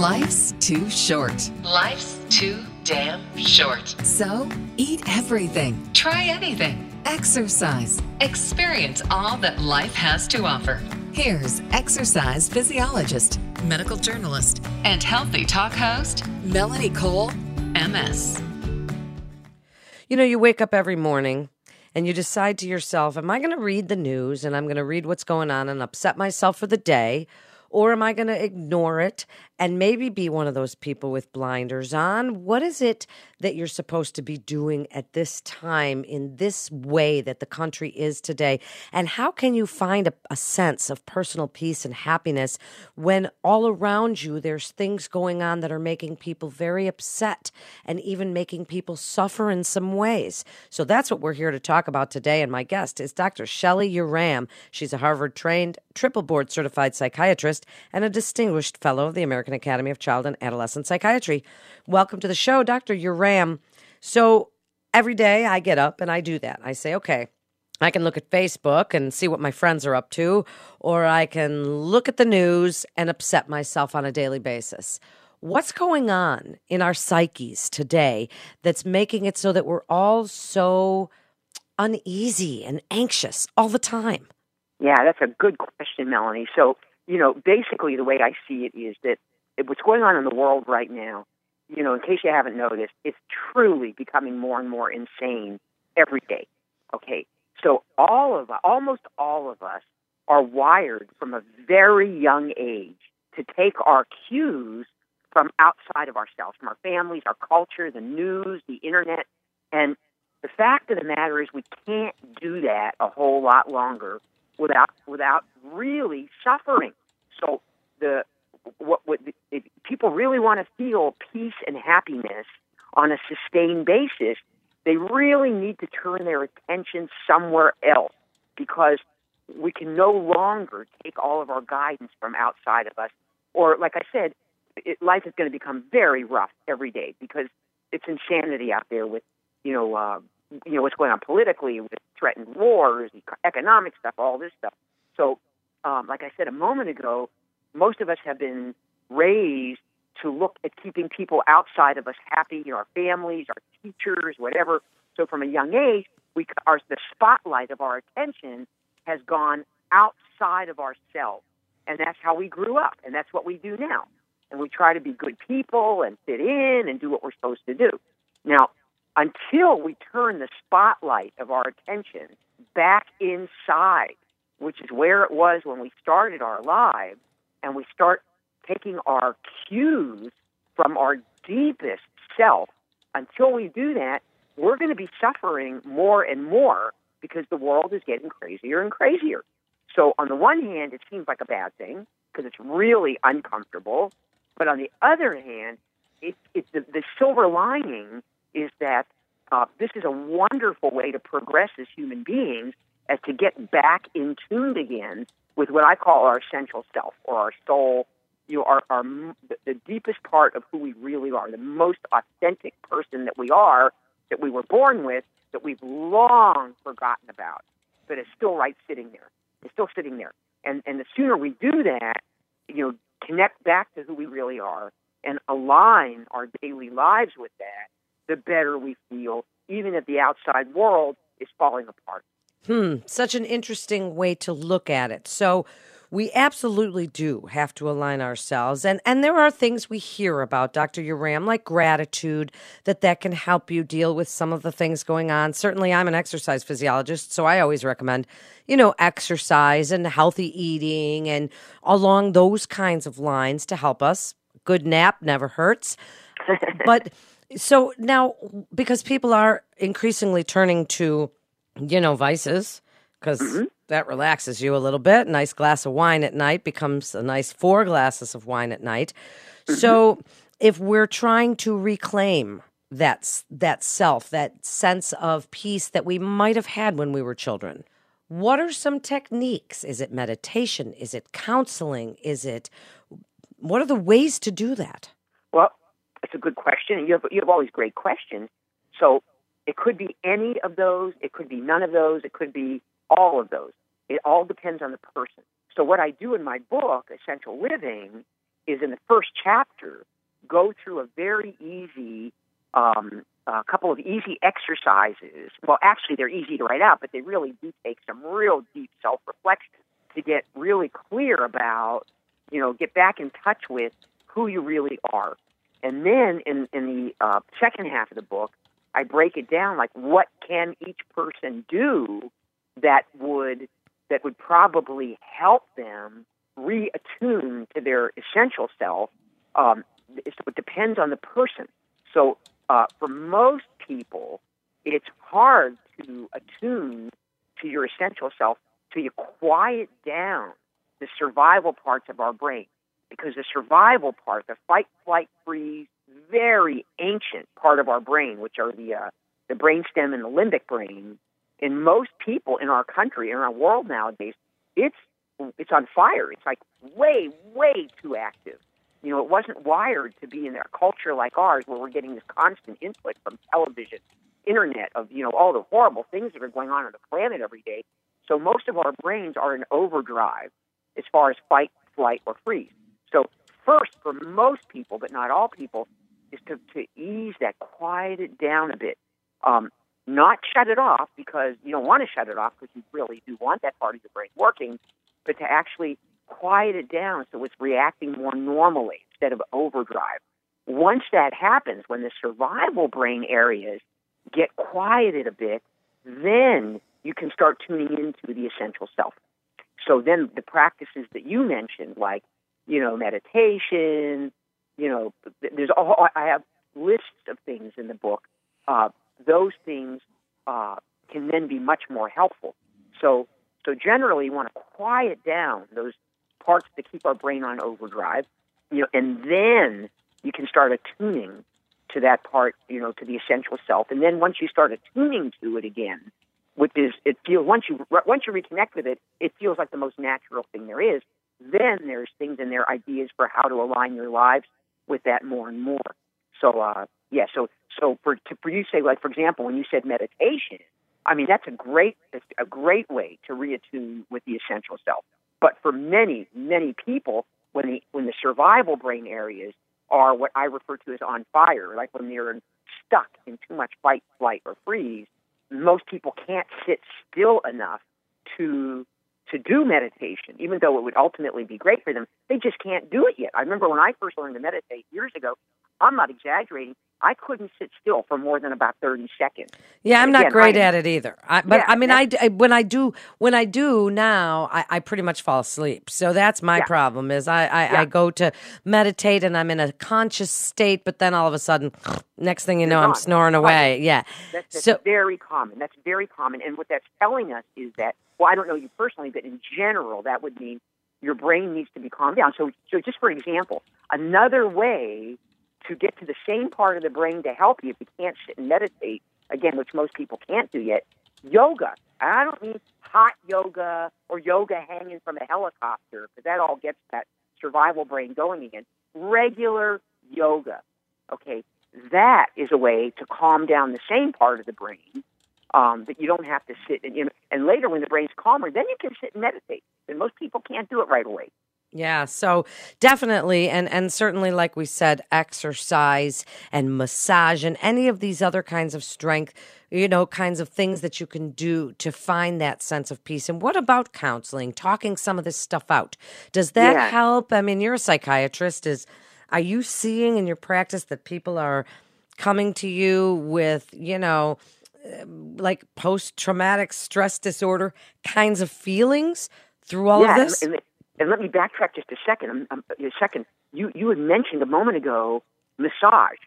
Life's too short. Life's too damn short. So eat everything. Try anything. Exercise. Experience all that life has to offer. Here's exercise physiologist, medical journalist, And healthy talk host, Melanie Cole. MS. You know, you wake up every morning and you decide to yourself, am I going to read the news and I'm going to read what's going on and upset myself for the day? Or am I going to ignore it and maybe be one of those people with blinders on? What is it that you're supposed to be doing at this time in this way that the country is today? And how can you find a, a sense of personal peace and happiness when all around you there's things going on that are making people very upset and even making people suffer in some ways? So that's what we're here to talk about today. And my guest is Dr. Shelley Uram. She's a Harvard trained, triple board certified psychiatrist and a distinguished fellow of the American Academy of Child and Adolescent Psychiatry. Welcome to the show, Dr. Uram. So every day I get up and I do that. I say, okay, I can look at Facebook and see what my friends are up to, or I can look at the news and upset myself on a daily basis. What's going on in our psyches today that's making it so that we're all so uneasy and anxious all the time? Yeah, that's a good question, Melanie. So, you know, basically the way I see it is that what's going on in the world right now, you know, in case you haven't noticed, it's truly becoming more and more insane every day. Okay. So all of almost all of us are wired from a very young age to take our cues from outside of ourselves, from our families, our culture, the news, the internet. And the fact of the matter is we can't do that a whole lot longer without without really suffering. So the what, what if people really want to feel peace and happiness on a sustained basis, they really need to turn their attention somewhere else because we can no longer take all of our guidance from outside of us. Or, like I said, it, life is going to become very rough every day because it's insanity out there with, you know, uh, you know what's going on politically with threatened wars, economic stuff, all this stuff. So, um, like I said a moment ago, most of us have been raised to look at keeping people outside of us happy, you know, our families, our teachers, whatever. So from a young age, we our the spotlight of our attention has gone outside of ourselves, and that's how we grew up, and that's what we do now. And we try to be good people and fit in and do what we're supposed to do. Now, until we turn the spotlight of our attention back inside, which is where it was when we started our lives, and we start taking our cues from our deepest self, until we do that, we're going to be suffering more and more because the world is getting crazier and crazier. So, on the one hand, it seems like a bad thing because it's really uncomfortable. But on the other hand, it, it, the, the silver lining is that uh, this is a wonderful way to progress as human beings as to get back in tune again with what I call our essential self or our soul, you know, our, our the deepest part of who we really are, the most authentic person that we are, that we were born with, that we've long forgotten about, but it's still right sitting there. It's still sitting there. And and the sooner we do that, you know, connect back to who we really are and align our daily lives with that, the better we feel, even if the outside world is falling apart. Hmm, such an interesting way to look at it. So, we absolutely do have to align ourselves and and there are things we hear about Dr. Uram like gratitude that that can help you deal with some of the things going on. Certainly I'm an exercise physiologist, so I always recommend, you know, exercise and healthy eating and along those kinds of lines to help us. Good nap never hurts. But so now because people are increasingly turning to you know vices because mm-hmm. that relaxes you a little bit. A nice glass of wine at night becomes a nice four glasses of wine at night. Mm-hmm. So if we're trying to reclaim that that self, that sense of peace that we might have had when we were children, what are some techniques? Is it meditation? Is it counseling? Is it what are the ways to do that? It's a good question. You have you have always great questions. So it could be any of those. It could be none of those. It could be all of those. It all depends on the person. So what I do in my book, Essential Living, is in the first chapter go through a very easy um, a couple of easy exercises. Well, actually, they're easy to write out, but they really do take some real deep self reflection to get really clear about, you know, get back in touch with who you really are. And then in, in the uh, second half of the book, I break it down like what can each person do that would that would probably help them reattune to their essential self. Um, it depends on the person. So uh, for most people, it's hard to attune to your essential self till you quiet down the survival parts of our brain. Because the survival part, the fight, flight, freeze, very ancient part of our brain, which are the uh, the brainstem and the limbic brain, in most people in our country, in our world nowadays, it's it's on fire. It's like way, way too active. You know, it wasn't wired to be in a culture like ours where we're getting this constant input from television, internet, of, you know, all the horrible things that are going on on the planet every day. So most of our brains are in overdrive as far as fight, flight, or freeze. So first, for most people, but not all people, is to, to ease that, quiet it down a bit. Um, not shut it off because you don't want to shut it off because you really do want that part of your brain working, but to actually quiet it down so it's reacting more normally instead of overdrive. Once that happens, when the survival brain areas get quieted a bit, then you can start tuning into the essential self. So then the practices that you mentioned, like, you know, meditation, you know, there's all, I have lists of things in the book. Uh, those things uh, can then be much more helpful. So, so generally, you want to quiet down those parts that keep our brain on overdrive, you know, and then you can start attuning to that part, you know, to the essential self. And then once you start attuning to it again, which is it feels once you once you reconnect with it, it feels like the most natural thing there is. Then there's things in there, ideas for how to align your lives with that more and more. So uh, yeah, so so for to, for you say like for example, when you said meditation, I mean that's a great a great way to reattune with the essential self. But for many, many people, when the when the survival brain areas are what I refer to as on fire, like when they're stuck in too much fight, flight, or freeze, most people can't sit still enough to to do meditation, even though it would ultimately be great for them. They just can't do it yet. I remember when I first learned to meditate years ago. I'm not exaggerating. I couldn't sit still for more than about 30 seconds. Yeah, I'm not great I, at it either. I, but yeah, I mean, I, I, when I do when I do now, I, I pretty much fall asleep. So that's my yeah. problem. Is I I, yeah. I, go to meditate and I'm in a conscious state, but then all of a sudden, next thing you know, I'm snoring away. Right. Yeah, that's, that's so very common. That's very common. And what that's telling us is that well, I don't know you personally, but in general, that would mean your brain needs to be calmed down. So, so just for example, another way to get to the same part of the brain to help you if you can't sit and meditate, again, which most people can't do yet, yoga. I don't mean hot yoga or yoga hanging from a helicopter, because that all gets that survival brain going again. Regular yoga. Okay, that is a way to calm down the same part of the brain um, that you don't have to sit and, you know, and later when the brain's calmer, then you can sit and meditate. And most people can't do it right away. Yeah, so definitely and and certainly like we said exercise and massage and any of these other kinds of strength, you know, kinds of things that you can do to find that sense of peace. And what about counseling, talking some of this stuff out? Does that yeah. help? I mean, you're a psychiatrist is are you seeing in your practice that people are coming to you with, you know, um, like post traumatic stress disorder kinds of feelings through all yeah, of this? And, and and let me backtrack just a second. A second. You you had mentioned a moment ago massage.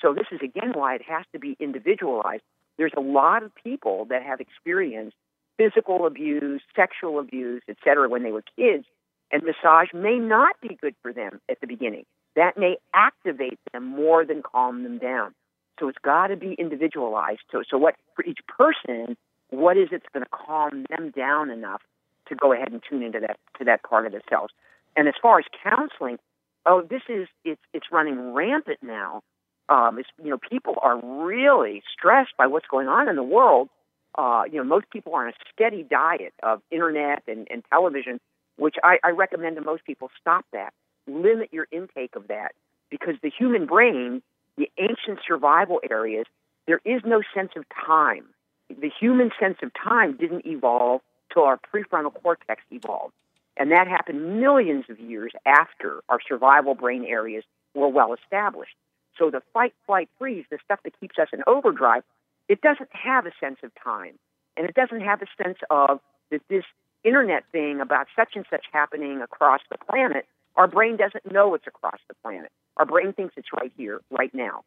So this is again why it has to be individualized. There's a lot of people that have experienced physical abuse, sexual abuse, etc. when they were kids, and massage may not be good for them at the beginning. That may activate them more than calm them down. So it's got to be individualized. So so what for each person, what is it's going to calm them down enough to go ahead and tune into that to that part of the cells. And as far as counseling, oh, this is it's it's running rampant now. Um, it's, you know, people are really stressed by what's going on in the world. Uh, you know, most people are on a steady diet of internet and, and television, which I, I recommend to most people stop that. limit your intake of that because the human brain, the ancient survival areas, there is no sense of time. The human sense of time didn't evolve till our prefrontal cortex evolved. And that happened millions of years after our survival brain areas were well established. So the fight, flight, freeze, the stuff that keeps us in overdrive, it doesn't have a sense of time. And it doesn't have a sense of that this internet thing about such and such happening across the planet, our brain doesn't know it's across the planet. Our brain thinks it's right here, right now.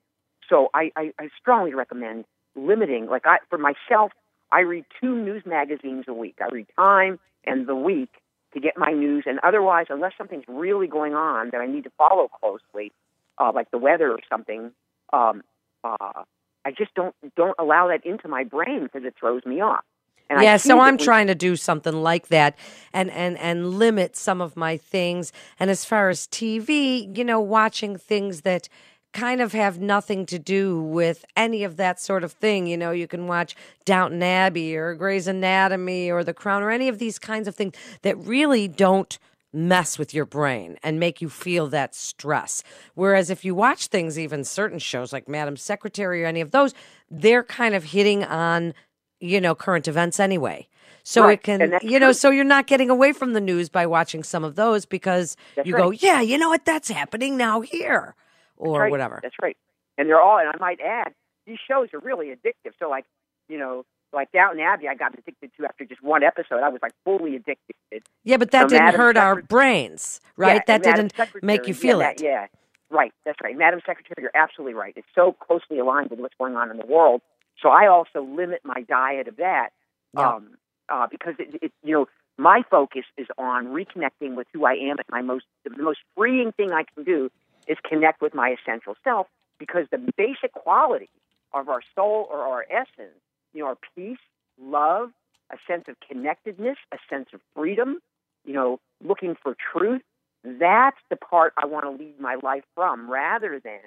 So I, I, I strongly recommend limiting. Like I, for myself, I read two news magazines a week. I read Time and The Week to get my news, and otherwise, unless something's really going on that I need to follow closely, uh, like the weather or something, um, uh, I just don't don't allow that into my brain because it throws me off. And yeah, so I'm trying to do something like that and, and, and limit some of my things. And as far as TV, you know, watching things that kind of have nothing to do with any of that sort of thing. You know, you can watch Downton Abbey or Grey's Anatomy or The Crown or any of these kinds of things that really don't mess with your brain and make you feel that stress. Whereas if you watch things, even certain shows like Madam Secretary or any of those, they're kind of hitting on you know, current events anyway. So right. it can, you know, true. so you're not getting away from the news by watching some of those because that's you right. go, yeah, you know what, that's happening now here, or right. whatever. That's right. And they're all, and I might add, these shows are really addictive. So, like, you know, like Downton Abbey, I got addicted to after just one episode. I was like fully addicted. Yeah, but that so didn't Madam hurt our brains, right? Yeah, that didn't Secretary, make you yeah, feel that- it. Yeah, right. That's right. Madam Secretary, you're absolutely right. It's so closely aligned with what's going on in the world. So I also limit my diet of that Yeah. um, uh, because it, it, you know my focus is on reconnecting with who I am. And my most the most freeing thing I can do is connect with my essential self because the basic quality of our soul or our essence, you know, are peace, love, a sense of connectedness, a sense of freedom, you know, looking for truth. That's the part I want to lead my life from rather than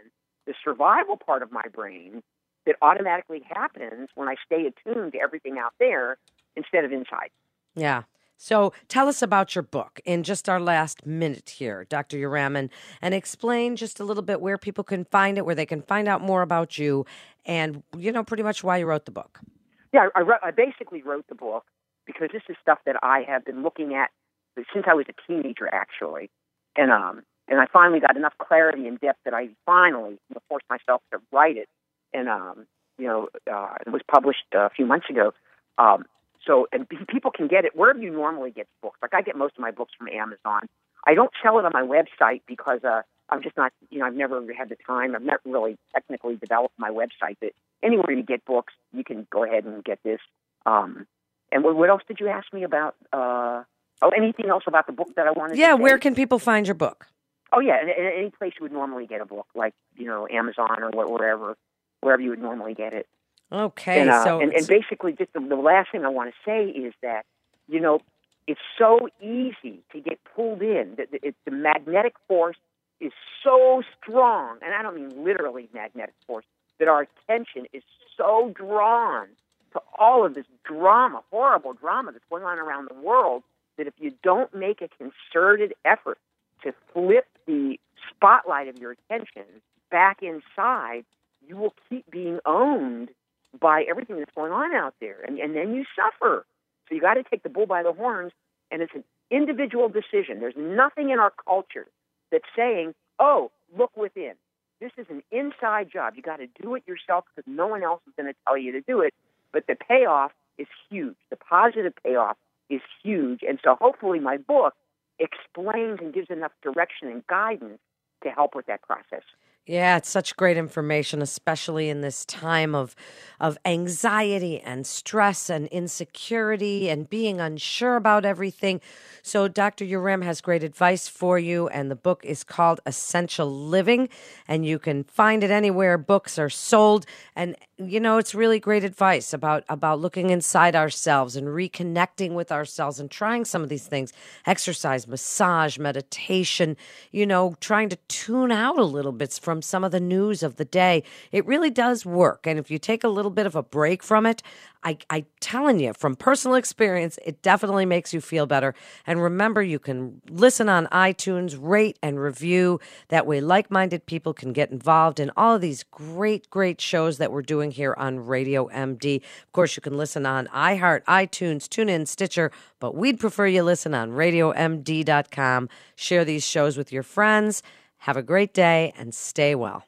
the survival part of my brain that automatically happens when I stay attuned to everything out there instead of inside. Yeah. So tell us about your book in just our last minute here, Dr. Uraman, and explain just a little bit where people can find it, where they can find out more about you, and, you know, pretty much why you wrote the book. Yeah, I, I basically wrote the book because this is stuff that I have been looking at since I was a teenager, actually, and um, and I finally got enough clarity and depth that I finally forced myself to write it, and um, you know, uh, it was published a few months ago. Um, so, and people can get it wherever you normally get books. Like I get most of my books from Amazon. I don't sell it on my website because uh, I'm just not, you know, I've never had the time. I've never really technically developed my website. But anywhere you get books, you can go ahead and get this. Um, and what, what else did you ask me about? Uh, oh, anything else about the book that I wanted? Yeah, where can people find your book? Oh yeah, any place you would normally get a book, like you know Amazon or wh- wherever, wherever you would normally get it. Okay, and, uh, so and, and basically, just the, the last thing I want to say is that you know it's so easy to get pulled in. The, the, the magnetic force is so strong, and I don't mean literally magnetic force. That our attention is so drawn to all of this drama, horrible drama that's going on around the world, that if you don't make a concerted effort to flip the spotlight of your attention back inside, you will keep being owned by everything that's going on out there, and, and then you suffer. So you got to take the bull by the horns, and it's an individual decision. There's nothing in our culture that's saying, "Oh, look within." This is an inside job. You got to do it yourself because no one else is going to tell you to do it. But the payoff is huge. The positive payoff is huge, and so hopefully my book explains and gives enough direction and guidance to help with that process. Yeah, it's such great information, especially in this time of of anxiety and stress and insecurity and being unsure about everything. So Dr. Uram has great advice for you and the book is called Essential Living and you can find it anywhere books are sold and you know it's really great advice about about looking inside ourselves and reconnecting with ourselves and trying some of these things. Exercise, massage, meditation, you know, trying to tune out a little bit from from some of the news of the day. It really does work. And if you take a little bit of a break from it, I, I telling you from personal experience, it definitely makes you feel better. And remember, you can listen on iTunes, rate and review. That way, like minded people can get involved in all of these great, great shows that we're doing here on Radio MD. Of course, you can listen on iHeart, iTunes, TuneIn, Stitcher, but we'd prefer you listen on radiomd.com. Share these shows with your friends. Have a great day and stay well.